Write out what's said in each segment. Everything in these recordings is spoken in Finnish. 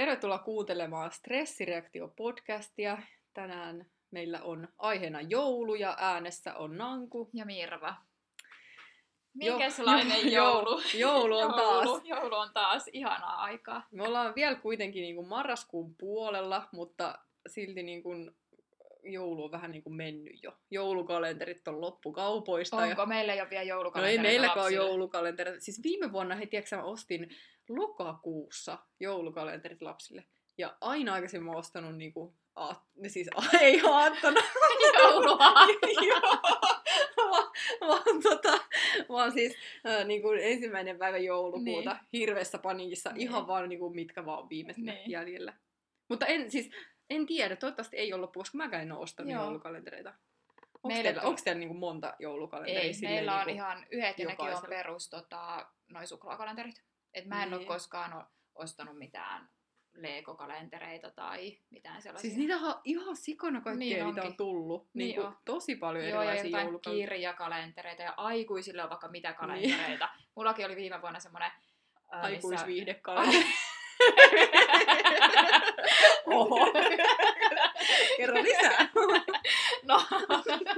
Tervetuloa kuuntelemaan Stressireaktio-podcastia. Tänään meillä on aiheena joulu ja äänessä on Nanku. Ja Mirva. Minkälainen jo, joulu? Joulu on taas. Joulu, joulu on taas ihanaa aikaa. Me ollaan vielä kuitenkin niin kuin marraskuun puolella, mutta silti niin kuin joulu on vähän niin kuin mennyt jo. Joulukalenterit on loppu kaupoista. Onko? Ja... Meillä ei ole vielä joulukalenterit No ei meilläkään ole joulukalenterit. Siis viime vuonna, tiedätkö, mä ostin lokakuussa joulukalenterit lapsille. Ja aina aikaisemmin mä ostanut niinku, aat, siis ei aattona. Joulua. vaan, vaan, tota, vaan siis äh, niin kuin ensimmäinen päivä joulukuuta niin. hirveässä paniikissa, niin. ihan vaan niin kuin, mitkä vaan viimeiset niin. jäljellä. Mutta en, siis, en tiedä, toivottavasti ei ole loppu, koska mäkään en ole ostanut Joo. joulukalentereita. Onko teillä, onko teillä niinku monta joulukalenteria? Ei, meillä on niinku ihan yhdet ja nekin on perus tota, noin suklaakalenterit. Et mä en niin. ole koskaan ostanut mitään Lego-kalentereita tai mitään sellaisia. Siis niitä on ihan sikona kaikkea, niin mitä on tullut. Niin, niin on. Tosi paljon Joo, erilaisia ja jotain kirjakalentereita ja aikuisille on vaikka mitä niin. kalentereita. Niin. Mullakin oli viime vuonna semmoinen... Äh, Aikuisviihdekalenteri. Oho. Kerro lisää. no,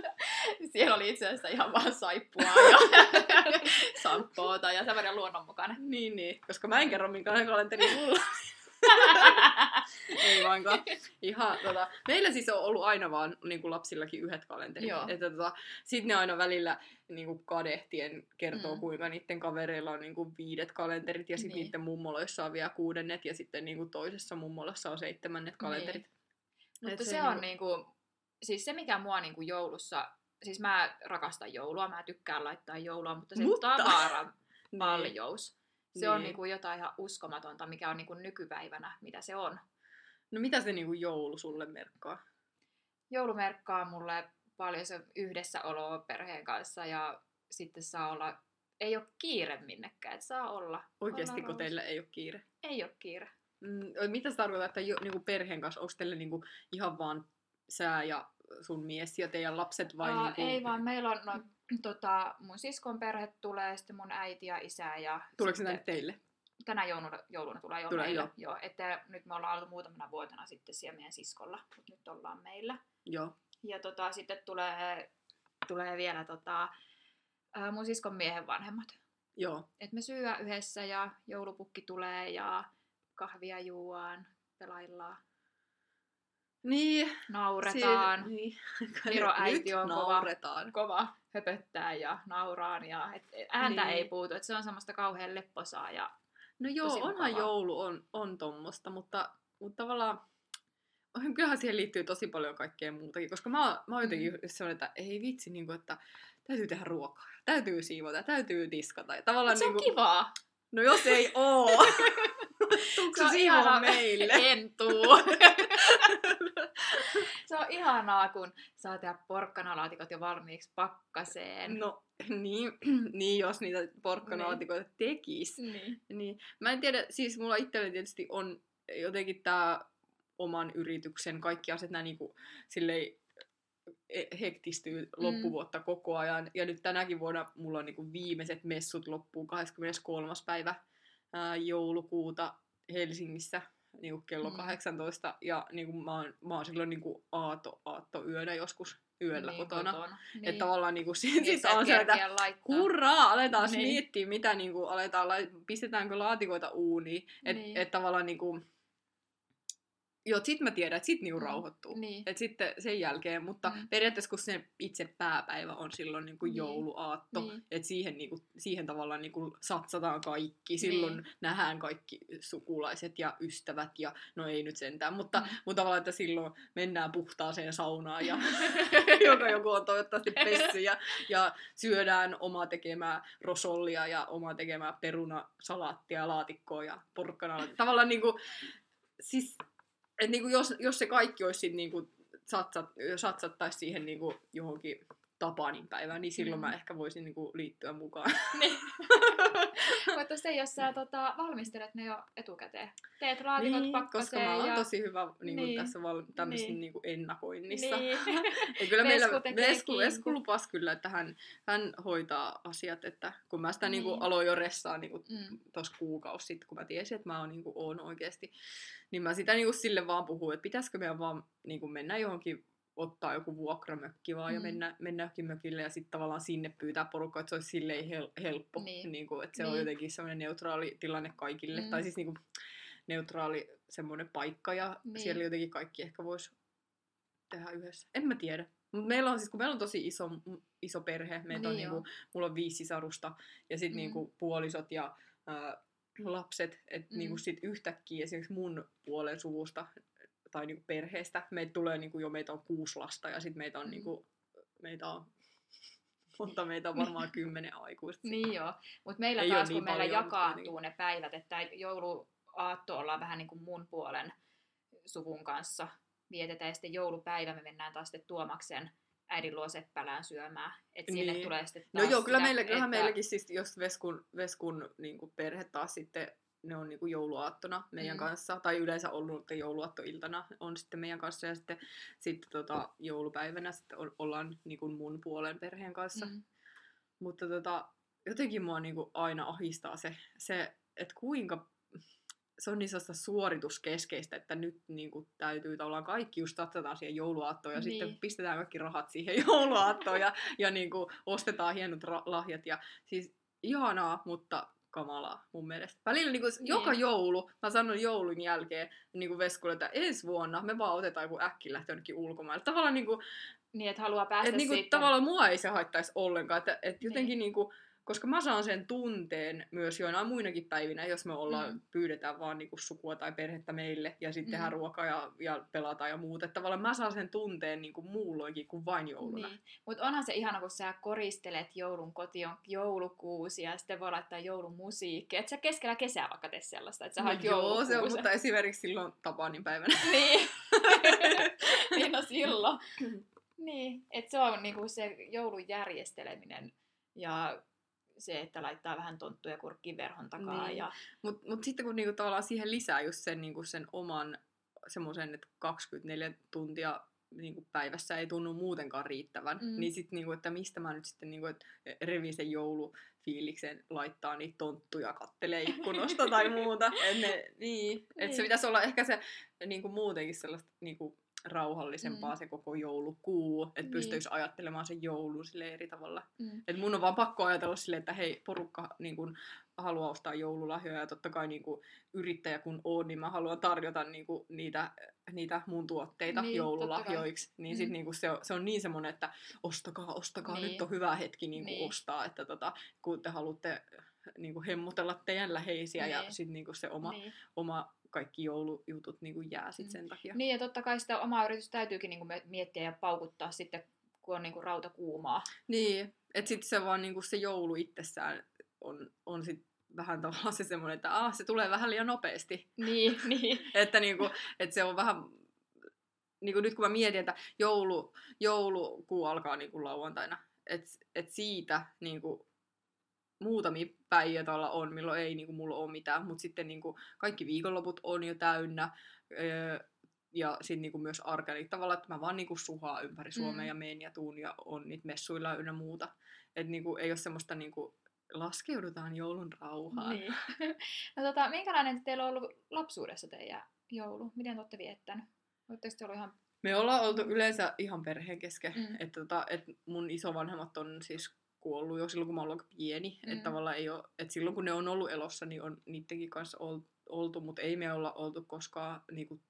siellä oli itse asiassa ihan vaan saippua ja samppoota ja semmoinen luonnonmukainen. Niin, niin. Koska mä en kerro minkälainen kalenteri mulla Ei vaankaan. Ihan, tota, meillä siis on ollut aina vaan niin kuin lapsillakin yhdet kalenterit. Joo. Että, tota, sitten ne aina välillä niin kuin kadehtien kertoo, mm. kuinka niiden kavereilla on niin kuin viidet kalenterit ja sitten niin. niiden mummoloissa on vielä kuudennet ja sitten niin kuin toisessa mummolossa on seitsemännet kalenterit. Niin. Mutta se, se on niin kuin, siis se mikä mua niin kuin joulussa, siis mä rakastan joulua, mä tykkään laittaa joulua, mutta se mutta... tavaran niin. paljous. Se niin. on niinku jotain ihan uskomatonta, mikä on niinku nykypäivänä, mitä se on. No mitä se niinku joulu sulle merkkaa? Joulu merkkaa mulle paljon se yhdessäoloa perheen kanssa ja sitten saa olla, ei ole kiire minnekään, että saa olla. Oikeasti, kun teillä ei ole kiire? Ei ole kiire. Mm, mitä se tarkoittaa, että jo, niinku perheen kanssa, onko teille niinku ihan vaan sää ja sun mies ja teidän lapset vai? Aa, niinku... Ei vaan, meillä on no, tota, mun siskon perhe tulee, sitten mun äiti ja isä. Ja Tuleeko se tänne teille? Tänä jouluna, jouluna tulee jo tulee meille. Jo. Joo, että nyt me ollaan oltu muutamana vuotena sitten siellä meidän siskolla, mutta nyt ollaan meillä. Joo. Ja tota, sitten tulee, tulee vielä tota, mun siskon miehen vanhemmat. Joo. Et me syö yhdessä ja joulupukki tulee ja kahvia juoaan, pelaillaan. Niin. Nauretaan. Siin, niin. Miro äiti on kova, kova höpöttää ja nauraan ja et ääntä niin. ei puutu. Et se on semmoista kauhean lepposaa ja No joo, onhan joulu on, on tommosta, mutta, mutta tavallaan kyllähän siihen liittyy tosi paljon kaikkea muutakin, koska mä, mä oon jotenkin mm. sellainen, että ei vitsi, niin kuin, että täytyy tehdä ruokaa, täytyy siivota, täytyy tiskata. Ja tavallaan, se on niin kuin, kivaa. No jos ei oo. Tuutko se ihana... meille? En tuu. se on ihanaa, kun saa tehdä porkkanalaatikot jo valmiiksi pakkaseen. No niin, niin jos niitä porkkanalaatikoita niin. tekis. Niin. niin. Mä en tiedä, siis mulla itsellä tietysti on jotenkin tää oman yrityksen kaikki asiat näin niinku silleen e, hektistyy loppuvuotta mm. koko ajan. Ja nyt tänäkin vuonna mulla on niinku viimeiset messut loppuun 23. päivä ää, joulukuuta Helsingissä niin kuin kello mm. 18 ja niin kuin mä, oon, mä oon silloin niin kuin aato, aatto yönä joskus yöllä niin, kotona. kotona. Niin. Että tavallaan niin kuin, sit, niin, sit on se, että hurraa, aletaan niin. miettiä, mitä niin kuin, aletaan, pistetäänkö laatikoita uuniin. Että niin. et tavallaan niin kuin, Joo, sit mä tiedän, että sit niinku mm, rauhoittuu. Niin. Et sitten sen jälkeen, mutta mm. periaatteessa kun se itse pääpäivä on silloin niinku niin. jouluaatto, niin. että siihen, niinku, siihen tavallaan niinku satsataan kaikki. Silloin niin. nähdään kaikki sukulaiset ja ystävät ja no ei nyt sentään, mutta, mm. mutta tavallaan, että silloin mennään puhtaaseen saunaan ja joka joku on toivottavasti pessy ja, ja syödään omaa tekemää rosollia ja omaa tekemää perunasalaattia, laatikkoa ja porkkana. Tavallaan niinku, siis että niinku jos, jos se kaikki olisi sit niinku satsat, satsattaisiin siihen niinku johonkin Tapanin päivää, niin silloin mm. mä ehkä voisin niinku liittyä mukaan. Niin. Mutta se, jos sä tota, valmistelet ne jo etukäteen. Teet laatikot niin, koska mä oon ja... tosi hyvä niin niin. tässä val- tämmöisessä niin. niin ennakoinnissa. Niin. ja kyllä meillä Vesku, Vesku lupas kyllä, että hän, hän hoitaa asiat, että kun mä sitä niinku niin. niinku aloin jo ressaa niinku mm. tuossa kuukausi sitten, kun mä tiesin, että mä oon, niinku, oon oikeasti, niin mä sitä niinku sille vaan puhuin, että pitäisikö meidän vaan niinku mennä johonkin ottaa joku vuokramökki vaan mm. ja mennä, mennä johonkin mökille ja sitten tavallaan sinne pyytää porukkaa, että se olisi silleen hel- helppo. Niin. Niin kuin, että se niin. on jotenkin semmoinen neutraali tilanne kaikille. Mm. Tai siis niin kuin, neutraali semmoinen paikka ja niin. siellä jotenkin kaikki ehkä voisi tehdä yhdessä. En mä tiedä. Mut meillä on siis, kun meillä on tosi iso, iso perhe, meitä niin on niinku, mulla on viisi sisarusta ja sitten mm. niinku puolisot ja ää, lapset, että mm. niinku sit yhtäkkiä esimerkiksi mun puolen suvusta tai niinku perheestä. Meitä tulee niinku jo, meitä on kuusi lasta ja sitten meitä on, mm. niinku, meitä on mutta meitä on varmaan kymmenen aikuista. niin joo, mutta meillä Ei taas niin kun meillä jakaantuu ne päivät, että jouluaatto ollaan vähän niin kuin mun puolen suvun kanssa vietetään ja sitten joulupäivä me mennään taas sitten Tuomaksen äidin luo Seppälään syömään. Että niin. sinne tulee sitten No joo, kyllä meillä, kyllähän että... meilläkin siis, jos Veskun, Veskun niin perhe taas sitten ne on niinku jouluaattona meidän mm. kanssa, tai yleensä ollut jouluaattoiltana on sitten meidän kanssa, ja sitten, sitten tota, joulupäivänä sitten ollaan niinku mun puolen perheen kanssa. Mm. Mutta tota, jotenkin mua niinku aina ahistaa se, se että kuinka se on niin sellaista suorituskeskeistä, että nyt niin kuin, täytyy tavallaan kaikki just satsataan siihen jouluaattoon ja niin. sitten pistetään kaikki rahat siihen jouluaattoon ja, ja niin kuin, ostetaan hienot ra- lahjat. Ja siis ihanaa, mutta kamalaa mun mielestä. Välillä niin kuin, niin. joka joulu, mä sanon joulun jälkeen niin kuin Veskulle, että ensi vuonna me vaan otetaan joku äkki lähtö jonnekin ulkomaille. Tavallaan niin kuin, niin, että haluaa päästä että, niin kuin, Tavallaan mua ei se haittaisi ollenkaan, että, että jotenkin niin. niin kuin, koska mä saan sen tunteen myös joinain muinakin päivinä, jos me ollaan, mm. pyydetään vaan niinku sukua tai perhettä meille ja sitten mm. tehdään ruokaa ja, ja pelataan ja muuta. Että tavallaan mä saan sen tunteen niinku muulloinkin kuin vain jouluna. Niin. Mutta onhan se ihana, kun sä koristelet joulun koti on joulukuusi ja sitten voi laittaa joulumusiikkia. Että sä keskellä kesää vaikka tee sellaista, että sä no Joo, se on, mutta esimerkiksi silloin Tapanin päivänä. niin. niin no silloin. niin, että se on niinku se joulun järjesteleminen ja se, että laittaa vähän tonttuja kurkkiin verhon takaa. Niin. Ja... Mutta mut sitten kun niinku tavallaan siihen lisää just sen, niinku sen oman semmoisen, että 24 tuntia niinku päivässä ei tunnu muutenkaan riittävän, mm. niin sitten niinku, että mistä mä nyt sitten niinku, että revin sen joulufiiliksen laittaa niitä tonttuja, kattelee ikkunasta tai muuta. Et ne, niin, niin. Et se niin. pitäisi olla ehkä se niinku muutenkin sellaista niinku, rauhallisempaa mm. se koko joulukuu, että niin. pystyisi ajattelemaan sen joulun sille eri tavalla. Mm. Et mun on vaan pakko ajatella silleen, että hei, porukka niin kun, haluaa ostaa joululahjoja ja totta kai niin kun, yrittäjä kun on, niin mä haluan tarjota niin kun, niitä, niitä mun tuotteita niin, joululahjoiksi. Niin mm. sit niin kun, se, on, se on niin semmoinen, että ostakaa, ostakaa, niin. nyt on hyvä hetki niin niin. ostaa, että tota, kun te haluatte niin kuin hemmotella teidän läheisiä niin. ja sitten niin se oma, niin. oma kaikki joulujutut niin kuin jää sit mm. sen takia. Niin ja totta kai sitä omaa yritystä täytyykin niin kuin miettiä ja paukuttaa sitten, kun on niin kuin rauta kuumaa. Niin, että sitten se vaan niin kuin se joulu itsessään on, on sit vähän tavallaan se semmoinen, että ah, se tulee vähän liian nopeasti. Niin, niin. että, niin kuin, että se on vähän niin kuin nyt kun mä mietin, että joulu, joulukuu alkaa niin kuin lauantaina, että et siitä niin kuin muutamia päiviä tuolla on, milloin ei niin kuin, mulla ole mitään, mutta sitten niin kuin, kaikki viikonloput on jo täynnä. Öö, ja sitten niinku myös arkea, tavallaan, että mä vaan niinku suhaa ympäri Suomea mm. ja meen ja tuun ja on niitä messuilla ynnä muuta. Että niinku, ei ole semmoista niinku, laskeudutaan joulun rauhaan. Niin. no tota, minkälainen teillä on ollut lapsuudessa teidän joulu? Miten te olette viettänyt? Oletteko te ollut ihan... Me ollaan oltu yleensä ihan perheen kesken. Mm. Että tota, et mun isovanhemmat on siis kuollut jo silloin, kun mä olin pieni. Mm. Että tavallaan ei ole, että silloin kun ne on ollut elossa, niin on niidenkin kanssa oltu, mutta ei me olla oltu koskaan niinku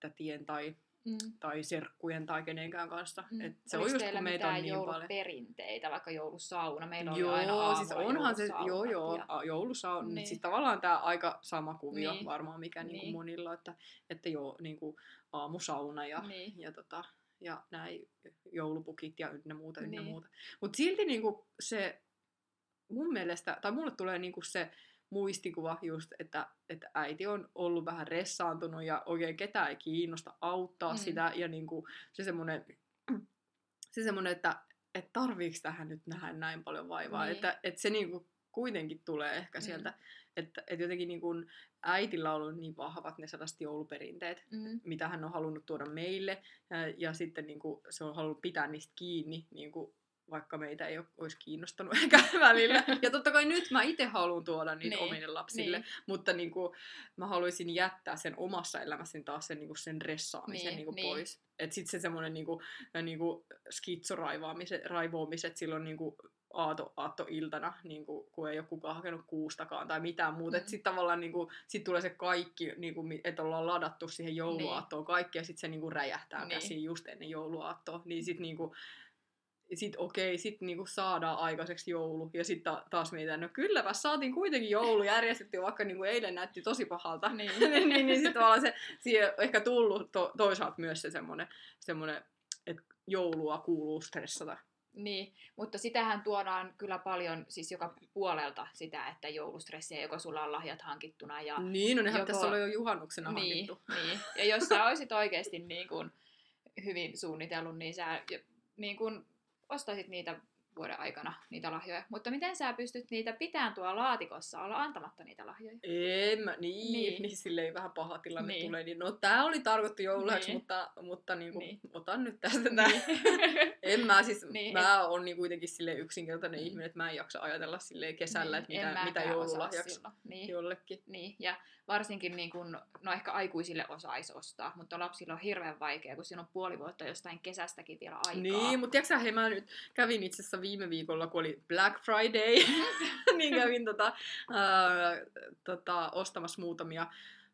tätien tai, mm. tai serkkujen tai kenenkään kanssa. Mm. Et se Olis on just, kun meitä on niin paljon. perinteitä, vaikka joulusauna? Meillä joo, aina siis onhan se, joo, joo, ja... joulusauna. Niin. Siis tavallaan tämä aika sama kuvio niin. varmaan, mikä niin. Niin monilla, että, että joo, niin kuin aamusauna ja, niin. ja tota, ja näin joulupukit ja ynnä muuta, ynnä niin. muuta. Mutta silti niinku se mun mielestä, tai mulle tulee niinku se muistikuva just, että, että äiti on ollut vähän ressaantunut ja oikein ketään ei kiinnosta auttaa mm. sitä. Ja niinku se semmoinen, se semmoinen että että tarviiks tähän nyt nähdä näin paljon vaivaa. Niin. Että, että se niinku kuitenkin tulee ehkä Mm. sieltä, että, että jotenkin niinku äitillä on ollut niin vahvat ne sadasti jouluperinteet, Mm. mitä hän on halunnut tuoda meille, ja, ja sitten niinku se on halunnut pitää niistä kiinni, niinku, vaikka meitä ei olisi kiinnostanut ehkä välillä. Ja totta kai nyt mä itse haluan tuoda niitä Niin, omille lapsille, niin. mutta niinku, mä haluaisin jättää sen omassa elämässäni taas sen, niinku, sen ressaamisen Niin, niinku, niin. pois. Että sitten se semmoinen niinku, niinku, skitsoraivoamiset silloin niinku, aato, aattoiltana, niinku, kun ei ole kukaan hakenut kuustakaan tai mitään muuta. Mm. Mm. Sitten tavallaan niinku, sit tulee se kaikki, niinku, mi- että ollaan ladattu siihen jouluaattoon kaikki ja sitten se niinku, räjähtää Niin. niin. käsiin just ennen jouluaattoa. Niin sitten niinku, sit okei, sit niinku saadaan aikaiseksi joulu. Ja sitten ta- taas mietitään, no kylläpä saatiin kuitenkin joulu järjestetty, vaikka niinku eilen näytti tosi pahalta. Niin. niin, niin, niin sitten tavallaan se, siihen on ehkä tullut to- toisaalta myös se semmoinen, semmoinen että joulua kuuluu stressata. Niin, mutta sitähän tuodaan kyllä paljon siis joka puolelta sitä, että joulustressiä, joko sulla on lahjat hankittuna ja Niin, no nehän joko- tässä oli jo juhannuksena niin, hankittu. niin. Ja jos sä olisit oikeasti niin kuin hyvin suunnitellut, niin sä niin kuin ostaisit niitä vuoden aikana, niitä lahjoja. Mutta miten sä pystyt niitä pitämään tuolla laatikossa, olla antamatta niitä lahjoja? En mä, niin, Niin. niin. silleen vähän paha tilanne Niin. tulee. Niin, no tää oli tarkoittu joululahjaksi, Niin. mutta, mutta niinku, Niin. niin. otan nyt tästä tää. Niin. En mä siis, Niin, mä oon niin kuitenkin sille yksinkertainen Mm. ihminen, että mä en jaksa ajatella silleen kesällä, Niin, että mitä, mitä joululahjaksi. Niin. jollekin. Niin, ja varsinkin niin kun, no ehkä aikuisille osaisi ostaa, mutta lapsilla on hirveän vaikea, kun siinä on puoli vuotta jostain kesästäkin vielä aikaa. Niin, mutta tiedätkö hei, mä nyt kävin itse asiassa viime viikolla, kun oli Black Friday, niin kävin tota, ää, tota, ostamassa muutamia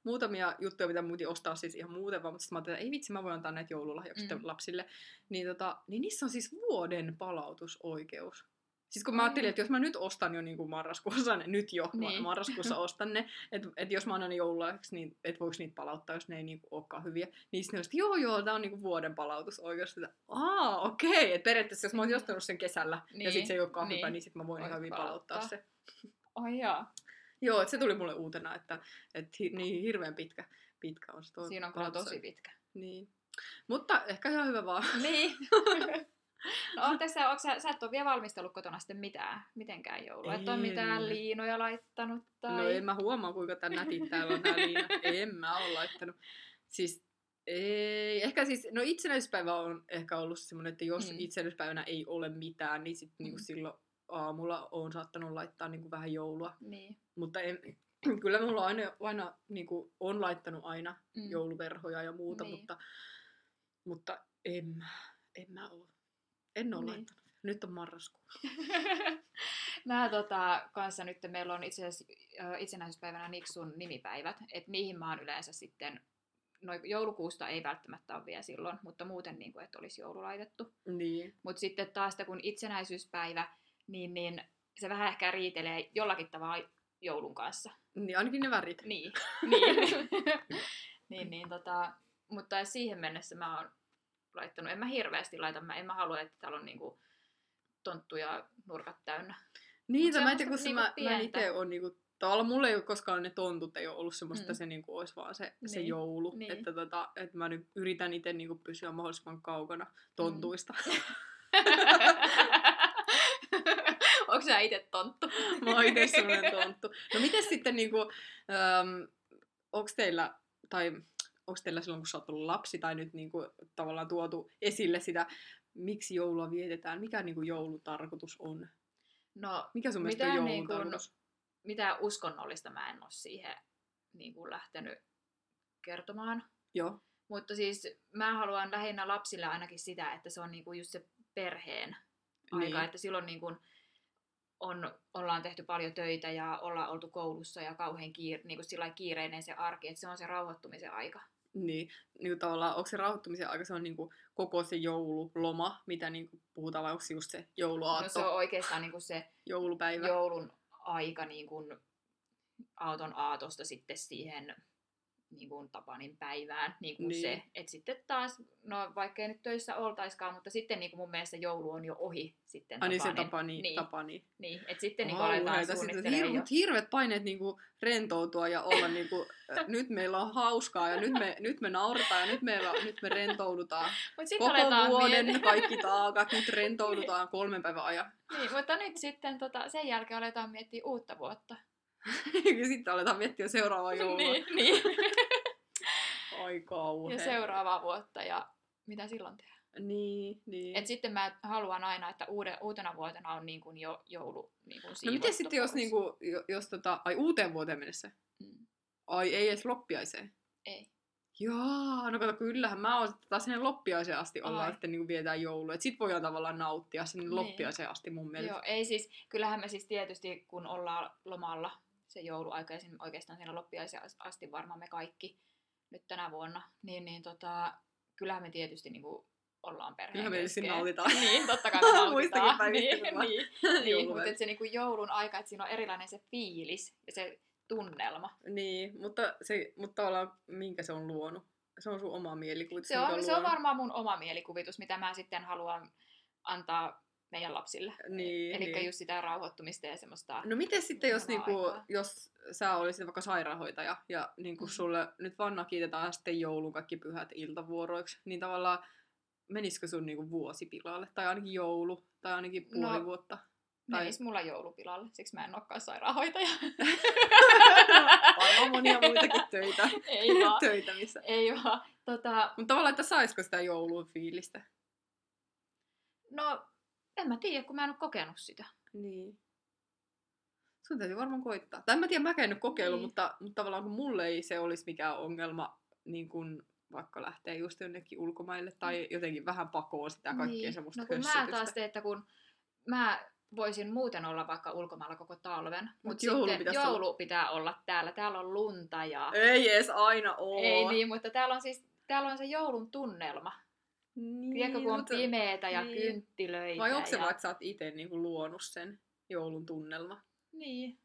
muutamia juttuja, mitä muuten ostaa siis ihan muuten, vaan, mutta sitten mä ajattelin, että ei vitsi, mä voin antaa näitä joululahjaksi Mm. mm. lapsille. Niin, tota, niin niissä on siis vuoden palautusoikeus. Siis kun mä ajattelin, että jos mä nyt ostan jo niin kuin marraskuussa, ne, nyt jo Niin. niin. marraskuussa ostan ne, että et jos mä annan ne joululahjaksi, niin et voiko niitä palauttaa, jos ne ei niin kuin olekaan hyviä. Niin sitten ne oli, että joo joo, tää on niin kuin vuoden palautusoikeus. Että, Aa, okei. Okay. Että periaatteessa jos mä olisin ostanut sen kesällä Niin, ja sitten se ei olekaan niin. hyvä, niin sitten mä voin Voit ihan hyvin palauttaa. palauttaa se. Ai jaa. Joo, että se tuli mulle uutena, että, että hi, niin hirveän pitkä, pitkä on se tuo Siinä on kyllä palautus- tosi pitkä. Niin. Mutta ehkä ihan hyvä vaan. Niin. No on tässä, onko sä, sä et ole vielä valmistellut kotona sitten mitään, mitenkään joulua? Et ole mitään liinoja laittanut tai... No en mä huomaa, kuinka tän nätit täällä on nää liinat. En mä ole laittanut. Siis ei, ehkä siis, no itsenäisyyspäivä on ehkä ollut semmoinen, että jos Mm. itsenäisyyspäivänä ei ole mitään, niin sitten niinku Mm. silloin aamulla on saattanut laittaa niinku vähän joulua. Niin. Mutta en, kyllä mulla aina, aina niinku, on laittanut aina Mm. jouluverhoja ja muuta, Niin. mutta, mutta en, mä- en mä ole. En ole Niin. laittanut. Nyt on marraskuu. Mä tota, kanssa nyt meillä on itse asiassa itsenäisyyspäivänä Niksun nimipäivät, että niihin mä oon yleensä sitten, no joulukuusta ei välttämättä ole vielä silloin, mutta muuten niin kuin, että olisi joulu laitettu. Niin. Mutta sitten taas kun itsenäisyyspäivä, niin, niin se vähän ehkä riitelee jollakin tavalla joulun kanssa. niin ainakin ne värit. Niin, niin. niin, niin tota, mutta siihen mennessä mä oon laittanut, en mä hirveästi laita, mä, en mä halua, että täällä on niinku tonttu ja nurkat täynnä. Niin, mä en tiedä, kun se, niinku mä, mä itse on niinku, tavallaan mulla ei ole koskaan ne tontut ei ole ollut semmoista, Mm. mm. se niinku olisi vaan se, se Niin, joulu. niin. Että, tota, että mä nyt yritän itse niinku pysyä mahdollisimman kaukana tontuista. Onko sä itse tonttu? mä oon itse semmoinen tonttu. No miten sitten niinku, ähm, onks teillä, tai onko teillä silloin, kun sä oot ollut lapsi, tai nyt niinku, tavallaan tuotu esille sitä, miksi joulua vietetään, mikä niinku joulutarkoitus on? No, Mikä sun mielestä on niinku- joulutarkoitus? mitään uskonnollista mä en ole siihen niin kuin lähtenyt kertomaan. Joo. Mutta siis mä haluan lähinnä lapsille ainakin sitä, että se on niinku just se perheen aika, Niin. että silloin niinku on, ollaan tehty paljon töitä ja ollaan oltu koulussa ja kauhean kiire, niinku kiireinen se arki, että se on se rauhoittumisen aika. Niin, niin kuin tavallaan, onko se rauhoittumisen aika, se on niin kuin koko se joululoma, mitä niin kuin puhutaan, vai onko se just se jouluaatto, No se on oikeastaan niinku se joulupäivä? joulun aika niinku aaton aatosta sitten siihen niin kuin Tapanin päivään niin kuin Niin. se. Et sitten taas, no vaikka ei nyt töissä oltaiskaan, mutta sitten niin kuin mun mielestä joulu on jo ohi sitten Ai niin se. Tapani. Niin. Tapani. Niin, että sitten niin kuin aletaan suunnittelemaan hir- jo. mut hirveät paineet niinku rentoutua ja olla niinku, äh, nyt meillä on hauskaa ja nyt me, nyt me naurataan ja nyt, meillä, nyt me rentoudutaan. Mut sitten Koko vuoden miet- kaikki taakat, nyt rentoudutaan kolmen päivän ajan. niin, mutta nyt sitten tota, sen jälkeen aletaan miettiä uutta vuotta. Ja sitten aletaan miettiä seuraavaa joulua. niin, niin. Ai kauhea. ja seuraavaa vuotta ja mitä silloin tehdään. Niin, niin. Et sitten mä haluan aina, että uuden, uutena vuotena on niin kuin jo joulu niin kuin no miten sitten jos, pois. niinku, jo- jos tota, ai uuteen vuoteen mennessä? Mm. Ai ei edes loppiaiseen. Ei. Jaa, no kato, kyllähän mä oon taas sinne loppiaiseen asti ollaan Ai. sitten niin vietään joulua. Et sit voidaan tavallaan nauttia sinne Niin. loppiaiseen asti mun mielestä. Joo, ei siis, kyllähän me siis tietysti, kun ollaan lomalla se jouluaika ja oikeastaan siinä loppiaisen asti varmaan me kaikki nyt tänä vuonna, niin, niin tota, kyllähän me tietysti niin kuin ollaan perheen Kyllähän me tietysti nautitaan. Niin, totta kai me Muistakin nautitaan. niin, niin, niin, mutta se niin kuin joulun aika, että siinä on erilainen se fiilis ja se tunnelma. Niin, mutta, se, mutta tavallaan minkä se on luonut? Se on sun oma mielikuvitus. Se on, se on varmaan mun oma mielikuvitus, mitä mä sitten haluan antaa meidän lapsille. Niin, Eli niin. just sitä rauhoittumista ja semmoista... No miten sitten, jos, niinku, aikaa. jos sä olisit vaikka sairaanhoitaja ja niinku Mm. sulle nyt vaan nakitetaan sitten joulun kaikki pyhät iltavuoroiksi, niin tavallaan menisikö sun niinku vuosi pilalle? Tai ainakin joulu? Tai ainakin puoli No, vuotta? Tai Menis mulla joulupilalle, siksi mä en olekaan sairaanhoitaja. varmaan monia muitakin töitä, Ei vaan. töitä missä. Ei vaan. Tota, Mutta tavallaan, että saisiko sitä joulun fiilistä? no, en mä tiedä, kun mä en ole kokenut sitä. Niin. Sun täytyy varmaan koittaa. Tai en mä tiedä, mä en nyt kokeilu, Niin. mutta, mutta tavallaan kun mulle ei se olisi mikään ongelma, niin kun vaikka lähtee just jonnekin ulkomaille tai jotenkin vähän pakoon sitä kaikkea niin. semmoista No kun mä taas teen, että kun mä voisin muuten olla vaikka ulkomailla koko talven, mutta Mut joulu sitten joulu pitää olla täällä. Täällä on lunta ja... Ei edes aina oo. Ei niin, mutta täällä on siis täällä on se joulun tunnelma. Niin, Tiedätkö, kun on mutta- pimeetä ja niin. kynttilöitä. Vai onko se ja... vaan, että sä oot itse niinku luonut sen joulun tunnelma? Niin.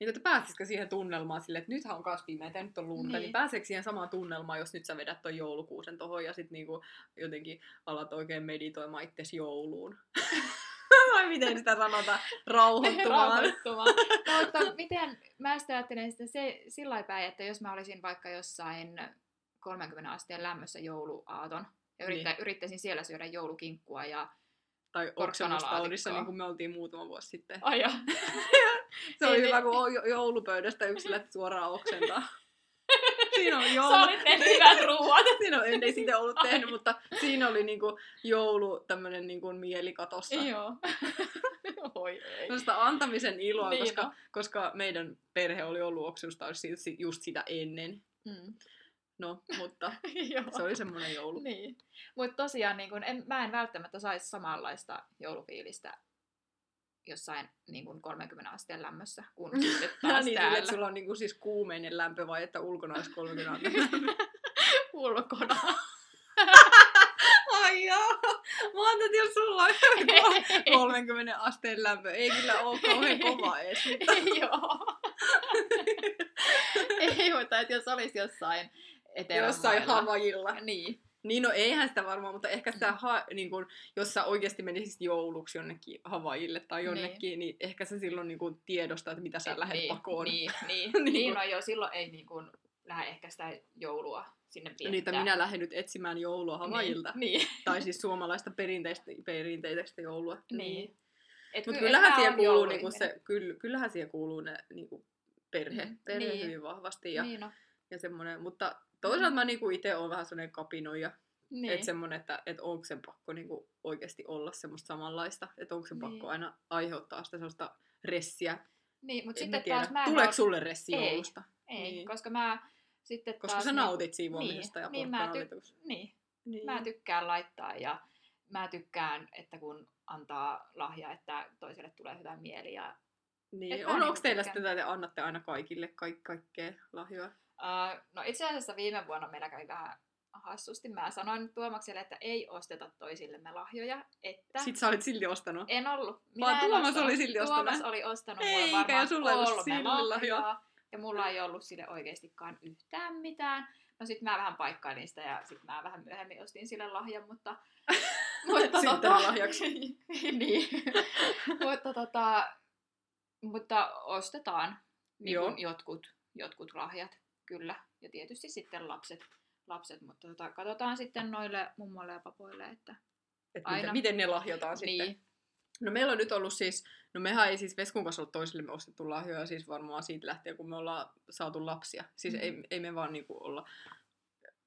Niin, että pääsisikö siihen tunnelmaan silleen, että nythän on kas pimeätä ja nyt on lunta, niin, Niin. pääseekö siihen samaan tunnelmaan, jos nyt sä vedät ton joulukuusen tohon ja sit niinku jotenkin alat oikein meditoimaan itsesi jouluun? Vai miten sitä sanotaan? Rauhoittumaan. Rauhoittumaan. No, mutta miten, mä sitten ajattelen sitä se, sillä päin, että jos mä olisin vaikka jossain 30 asteen lämmössä jouluaaton, ja yrittä, Niin. yrittäisin siellä syödä joulukinkkua ja... tai oksennustaudissa, niin kuin me oltiin muutama vuosi sitten. Aja. Se oli Ei, hyvä, niin. kun joulupöydästä yksi lähti suoraan oksentaa. Siinä Sä joulu. olit tehnyt hyvät ruuat. Siinä on, en ei sitä ollut tehnyt, mutta siinä oli niinku joulu tämmönen niinku mielikatossa. Joo. Oi ei. Sellaista antamisen iloa, Niin koska, on. koska meidän perhe oli ollut oksennustaudissa just sitä ennen. Mm. No, mutta se oli semmoinen joulu. Niin. Mutta tosiaan niin kun en, mä en välttämättä saisi samanlaista joulufiilistä jossain niin kun 30 asteen lämmössä kuin sitten taas niin, täällä että sulla on niinku siis kuumeinen lämpö vai että ulkona olisi 30 asteen ulkona. Ai joo! Mä ajattelin, että jos sulla on 30 asteen lämpö, ei kyllä ole kauhean kova edes. Mutta... Joo. Ei, mutta että jos olisi jossain etelän Jossain. Havajilla. Niin. Niin, no eihän sitä varmaan, mutta ehkä sitä, ha, niin kun, jos sä oikeasti menisit jouluksi jonnekin Havajille tai jonnekin, niin, niin ehkä sä silloin niin kun tiedostaa, että mitä sä lähdet niin, pakoon. Niin, niin, Niin niin, kun- no joo, silloin ei niin kuin lähde ehkä sitä joulua sinne viettää. Niitä minä lähden nyt etsimään joulua Havajilta. Niin, niin. Tai siis suomalaista perinteistä, perinteistä joulua. niin. Et Mutta ky- kyllähän siihen kuuluu, niinku se, kyll, kyllähän siihen kuuluu ne niinku perhe, Mm, perhe niin. hyvin vahvasti ja, Niin, no. ja semmoinen. Mutta toisaalta mä niinku itse olen vähän semmoinen kapinoija. Niin. Että semmoinen, että et onko sen pakko niinku oikeasti olla semmoista samanlaista. Että onko sen Niin. pakko aina aiheuttaa sitä sellaista ressiä. niin, mutta En sitten tiedä. taas mä en Tuleeko oo- sulle ressi Ei. joulusta? Ei, Niin. koska mä sitten Koska taas... sä niin- nautit siivoamisesta niin, ja niin, mä, ty- niin, Niin. mä tykkään laittaa ja mä tykkään, että kun antaa lahja, että toiselle tulee hyvä mieli. Ja, Niin. Et On, niinku onko teillä tykkään. sitä, että te annatte aina kaikille kaik, kaikkea lahjoa? Uh, no itse asiassa viime vuonna meillä kävi vähän hassusti. Mä sanoin Tuomakselle, että ei osteta toisillemme lahjoja, että Sitten sä olit silti ostanut. en ollut. Vaan en Tuomas ostanut. oli silti ostanut. Tuomas oli ostanut Eikä, mulle varmaan ja sulla ei ollut sille lahjaa. ja mulla ei ollut sille oikeastikaan yhtään mitään. No sit mä vähän paikkailin sitä ja sit mä vähän myöhemmin ostin sille lahjan, mutta... mutta tota, lahjaksi. niin. mutta, tota, mutta ostetaan niin jotkut, jotkut lahjat, kyllä. Ja tietysti sitten lapset, lapset mutta tota, katsotaan sitten noille mummoille ja papoille, että Et aina... miten, miten ne lahjotaan niin. sitten. No meillä on nyt ollut siis, no mehän ei siis Veskun kanssa ole toisillemme ostettu lahjoja siis varmaan siitä lähtien, kun me ollaan saatu lapsia. Siis mm. ei, ei me vaan niinku olla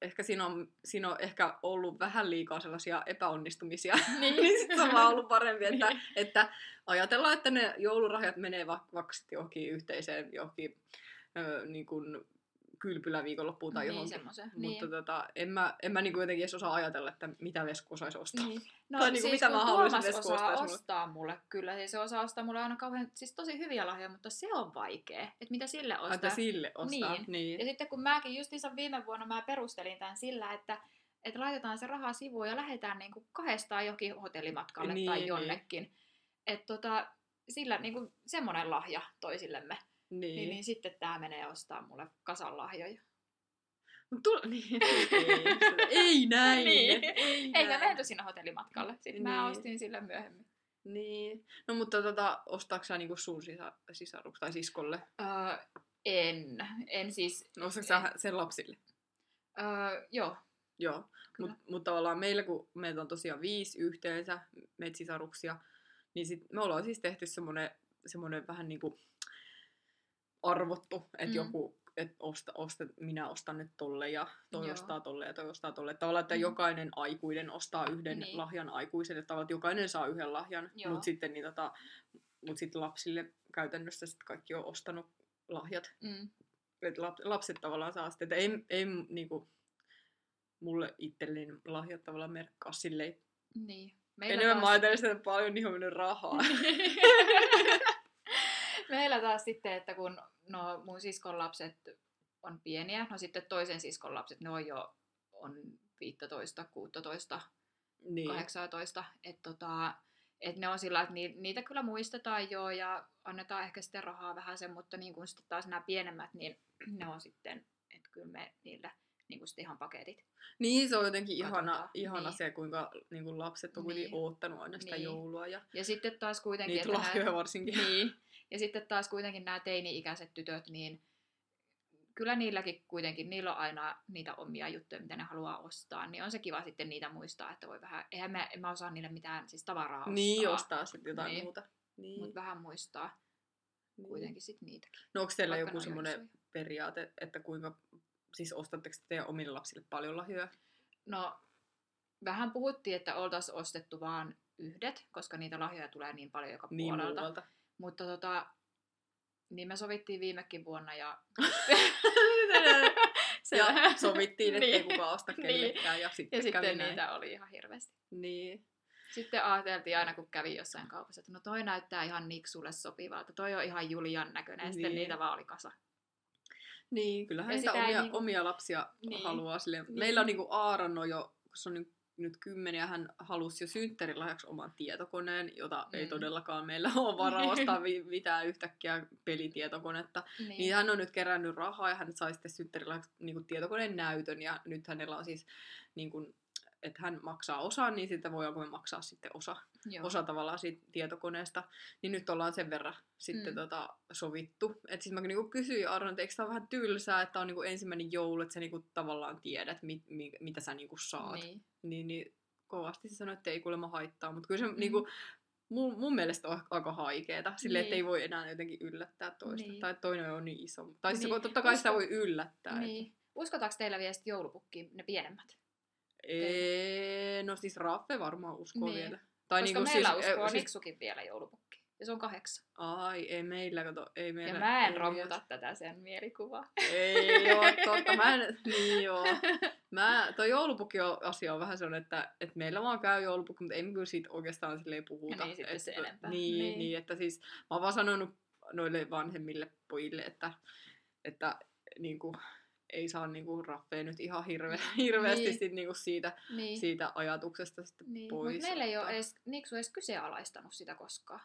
ehkä siinä on, siinä on ehkä ollut vähän liikaa sellaisia epäonnistumisia, niin, niin sitten on vaan ollut parempi, että, niin. että ajatellaan, että ne joulurahjat menee vaikka johonkin yhteiseen johonkin ö, niin kuin kylpylä viikonloppuun tai niin, johonkin. Mutta niin. tota, en mä, en mä niinku jotenkin edes osaa ajatella, että mitä Vesku osaisi ostaa. Niin. No, tai niinku, siis mitä mä haluaisin Vesku osaa ostaa mulle. Kyllä, siis se osaa ostaa mulle aina kauhean, siis tosi hyviä lahjoja, mutta se on vaikea. Että mitä sille ostaa. Että sille ostaa, niin. niin. Ja sitten kun mäkin justiinsa viime vuonna mä perustelin tämän sillä, että että laitetaan se raha sivuun ja lähdetään niinku kahdestaan johonkin hotellimatkalle niin, tai niin. jonnekin. Niin. Että tota, sillä niinku semmoinen lahja toisillemme. Niin. Niin, niin sitten tämä menee ostaa mulle kasan lahjoja. Tull, niin, ei, ei näin. niin. Ei Eikä menty sinne hotellimatkalle. Sitten niin. mä ostin sille myöhemmin. Niin. No mutta tota, ostaako sä niinku sun sisa, sisaruksi tai siskolle? Öö, en. En siis... No ostatko sä sen lapsille? Öö, joo. Joo. Mutta mut tavallaan meillä, kun meitä on tosiaan viisi yhteensä, meitä sisaruksia, niin sit me ollaan siis tehty semmoinen semmoinen vähän niinku arvottu, että mm. joku, että osta, osta, minä ostan nyt tolle ja toi Joo. ostaa tolle ja toi ostaa tolle. Tavallaan, että mm. jokainen aikuinen ostaa yhden niin. lahjan aikuiselle. Tavallaan, että jokainen saa yhden lahjan, mutta sitten, niin, tota, mut sitten lapsille käytännössä sit kaikki on ostanut lahjat. Mm. Et lap, lapset tavallaan saa sitten, että ei, ei niinku, mulle itselleni lahjat tavallaan merkkaa silleen. Niin. Meillä Enemmän taas... mä ajattelen että paljon niin on rahaa. Meillä taas sitten, että kun no, mun siskon lapset on pieniä, no sitten toisen siskon lapset, ne on jo on 15, 16, niin. 18, että tota, et ne on sillä, että niitä kyllä muistetaan jo ja annetaan ehkä sitten rahaa vähän sen, mutta niin kun sitten taas nämä pienemmät, niin ne on sitten, että kyllä me niille niin kuin ihan paketit. Niin, se on jotenkin ihana, ihana niin. se, kuinka niin kuin lapset on niin. oottanut aina sitä niin. joulua. Ja, ja sitten taas kuitenkin... Niitä lahjoja varsinkin. Niin, ja sitten taas kuitenkin nämä teini-ikäiset tytöt, niin kyllä niilläkin kuitenkin, niillä on aina niitä omia juttuja, mitä ne haluaa ostaa, niin on se kiva sitten niitä muistaa, että voi vähän, eihän mä, en mä osaa niille mitään siis tavaraa ostaa. Niin, ostaa sitten jotain niin. muuta. Niin. Mutta vähän muistaa niin. kuitenkin sitten niitäkin. No onko teillä Vaikka joku semmoinen periaate, että kuinka, siis ostatteko teidän omille lapsille paljon lahjoja? No, vähän puhuttiin, että oltaisiin ostettu vaan yhdet, koska niitä lahjoja tulee niin paljon joka niin puolelta. Muualta. Mutta tota, niin me sovittiin viimekin vuonna ja... ja sovittiin, ettei niin. kukaan osta niin. kellekään. Ja sitten, ja sitten niitä oli ihan hirveästi. Niin. Sitten ajateltiin aina, kun kävi jossain kaupassa, että no toi näyttää ihan Niksulle sopivalta, toi on ihan Julian näköinen, ja sitten niin. niitä vaan oli kasa. Niin, kyllähän ja niitä omia, niinku... omia lapsia niin. haluaa silleen. Niin. Meillä on niinku Aaron on jo, kun se on niin nyt kymmenen ja hän halusi jo synttärilahjaksi oman tietokoneen, jota mm. ei todellakaan meillä ole varaa ostaa mitään yhtäkkiä pelitietokonetta. Niin. niin hän on nyt kerännyt rahaa ja hän sai sitten synttärilahjaksi niin tietokoneen näytön ja nyt hänellä on siis niin kuin, että hän maksaa osan, niin sitten voidaanko me maksaa sitten osa, osa tavallaan siitä tietokoneesta. Niin nyt ollaan sen verran sitten mm. tota, sovittu. Että siis mä niinku kysyin Arno, että eikö tämä vähän tylsää, että on niinku ensimmäinen joulu, että sä niinku tavallaan tiedät, mit, mit, mitä sä niinku saat. Niin. Niin, niin kovasti se sanoi, että ei kuulemma haittaa, mutta kyllä se mm. niinku, mun, mun mielestä on aika haikeeta, silleen, niin. että ei voi enää jotenkin yllättää toista. Niin. Tai toinen on niin iso. Tai siis niin. totta kai Usko... sitä voi yllättää. Niin. Että... Uskotaanko teillä vielä sitten joulupukkiin ne pienemmät? Ei, no siis Raffe varmaan uskoo niin. vielä. Tai Koska niinku meillä siis, uskoo siis... Niksukin vielä joulupukki. Ja se on kahdeksan. Ai, ei meillä, kato, ei meillä. Ja mä en romuta tätä sen mielikuvaa. Ei joo, totta, mä en, niin joo. Mä, toi joulupukki asia on vähän sellainen, että, että meillä vaan käy joulupukki, mutta ei me kyllä siitä oikeastaan silleen puhuta. Ja niin sitten että, se enempää. Niin, niin. niin, että siis mä oon vaan sanonut noille vanhemmille pojille, että, että niin kuin, ei saa niinku raffea nyt ihan hirve, hirveästi niin. sit niinku siitä, niin. siitä ajatuksesta sitten niin. pois. Mutta meillä ei ole edes, Niksu edes kyseenalaistanut sitä koskaan.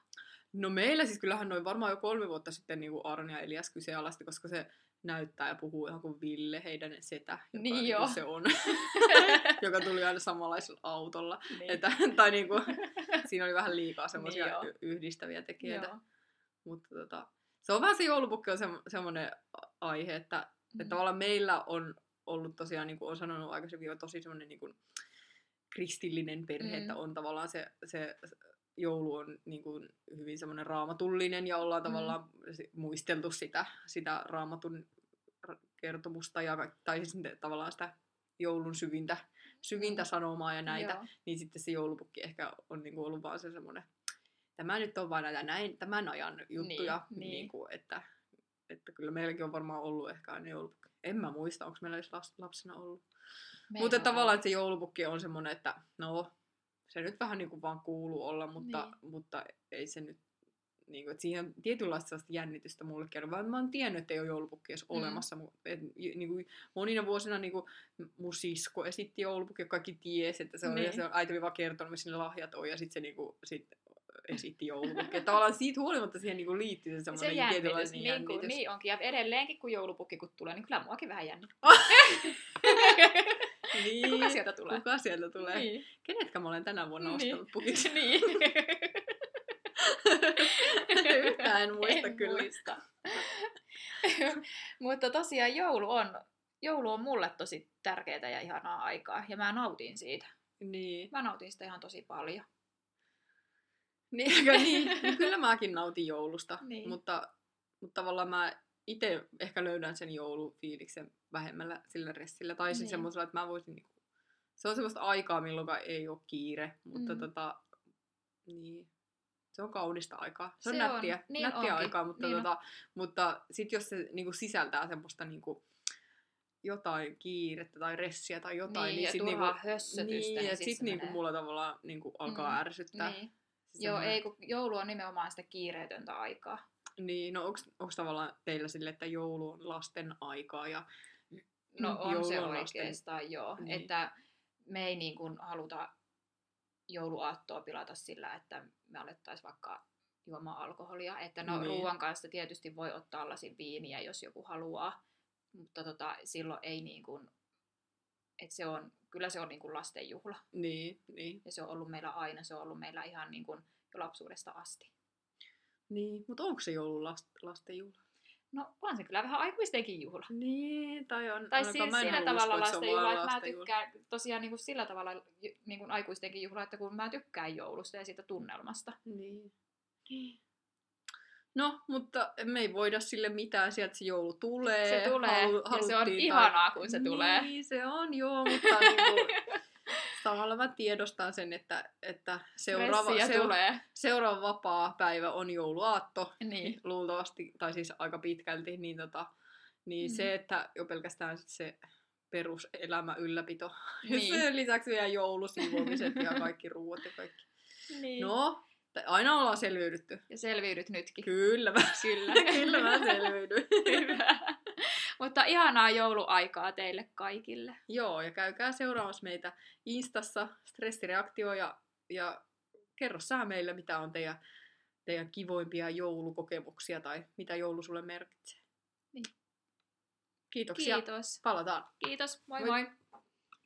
No meillä siis kyllähän noin varmaan jo kolme vuotta sitten niin Arne ja Elias kyseenalaisti, koska se näyttää ja puhuu ihan kuin Ville, heidän setä, joka Niin niin joo. se on, joka tuli aina samanlaisella autolla. Niin. Että, tai niin kuin, siinä oli vähän liikaa semmoisia Niin yhdistäviä tekijöitä. Joo. Mutta tota, se on vähän se joulupukki on se, semmoinen aihe, että, mm. että tavallaan meillä on ollut tosiaan, niin kuin olen sanonut aikaisemmin, on tosi semmoinen niin kuin kristillinen perhe, mm. että on tavallaan se, se joulu on niin kuin hyvin semmoinen raamatullinen ja ollaan Mm. tavallaan muisteltu sitä, sitä raamatun ra- kertomusta ja tai siis tavallaan sitä joulun syvintä, syvintä Mm. sanomaa ja näitä, Joo. niin sitten se joulupukki ehkä on niinku ollut vaan se semmoinen, tämä nyt on vain näitä näin, tämän ajan juttuja, Niin, niin. Niinku, että, että kyllä meilläkin on varmaan ollut ehkä aina joulupukki. En mä muista, onko meillä edes lapsena ollut. Meillä Mutta tavallaan että se joulupukki on semmoinen, että no, se nyt vähän niinku vaan kuuluu olla, mutta, Niin. mutta ei se nyt Niin kuin, että siihen on tietynlaista jännitystä mullekin, vaan mä oon tiennyt, että ei ole joulupukki edes Mm. olemassa. Et, niin kuin, monina vuosina niin kuin, mun sisko esitti joulupukki, ja kaikki tiesi, että se on, ja Niin. se on, äiti oli vaan kertonut, missä ne lahjat on, ja sitten se niin kuin, sit esitti joulupukki. Tavallaan siitä huolimatta siihen niin kuin liittyy se Se semmoinen jännitys, tietynlainen niin, jännitys. kuin, niin onkin. Ja edelleenkin, kun joulupukki kun tulee, niin kyllä muakin vähän jännittää. niin. Kuka sieltä tulee? Kuka sieltä tulee? Niin. Kenetkä mä olen tänä vuonna Niin. ostanut pukiksi? niin. Yhtään en muista en kyllä. Muista. Mutta tosiaan joulu on, joulu on mulle tosi tärkeää ja ihanaa aikaa. Ja mä nautin siitä. Niin. Mä nautin sitä ihan tosi paljon. Niin, eikö niin? niin kyllä mäkin nautin joulusta, Niin. mutta, mutta tavallaan mä itse ehkä löydän sen joulufiiliksen vähemmällä sillä ressillä. Tai siis Niin. semmoisella, että mä voisin... Niinku, se on semmoista aikaa, milloin ei ole kiire, mutta Mm. tota, niin, se on kaunista aikaa. Se on Se on, nättiä, niin nättiä onkin, aikaa, mutta, niin on. tota, mutta sit jos se niinku sisältää semmoista niinku, jotain kiirettä tai ressiä tai jotain, Niin, niin, ja sit turhaa niinku, hössötystä, niin, niin ja sit niinku mulla tavallaan niinku alkaa Mm, ärsyttää. Niin. Joo, ei kun joulu on nimenomaan sitä kiireetöntä aikaa. Niin, no onks tavallaan teillä sille, että joulu on lasten aikaa ja No on joulu se on lasten- oikeastaan, joo. Niin. Että me ei niin kuin haluta jouluaattoa pilata sillä, että me alettaisiin vaikka juomaan alkoholia. Että no niin. ruoan kanssa tietysti voi ottaa lasin viiniä, jos joku haluaa. Mutta tota, silloin ei niin kuin, että se on, kyllä se on niin kuin lastenjuhla. niin, niin. Ja se on ollut meillä aina, se on ollut meillä ihan niin kuin jo lapsuudesta asti. niin. Mutta onko se joulu last, lasten juhla? No on se kyllä vähän aikuistenkin juhla. Niin, tai on. Tai ainakaan si- mä siinä halua tavalla on lastenjuhla, että mä lastenjuhla. tykkään tosiaan niin kuin sillä tavalla niin kuin aikuistenkin juhla, että kun mä tykkään joulusta ja siitä tunnelmasta. Niin. No, mutta me ei voida sille mitään, sieltä se joulu tulee. Se tulee, Halu- ja se on tai- ihanaa, kun se tulee. Niin, se on, joo, mutta niinku, samalla mä tiedostan sen, että, että seuraava, Stressiä seur- tulee. seuraava vapaa päivä on jouluaatto. Niin. luultavasti, tai siis aika pitkälti, niin, tota, niin Mm. se, että jo pelkästään sit se peruselämä ylläpito. Niin. sen lisäksi vielä joulusiivoamiset ja kaikki ruuat ja kaikki. niin. No, aina ollaan selviydytty. Ja selviydyt nytkin. Kyllä mä, Kyllä. kyllä mä selviydyn. Hyvä. Mutta ihanaa jouluaikaa teille kaikille. Joo, ja käykää seuraamassa meitä Instassa, stressireaktio, ja, ja kerro sä meille, mitä on teidän, teidän kivoimpia joulukokemuksia tai mitä joulu sulle merkitsee. Niin. Kiitoksia. Kiitos. Palataan. Kiitos. Moi Moi. moi.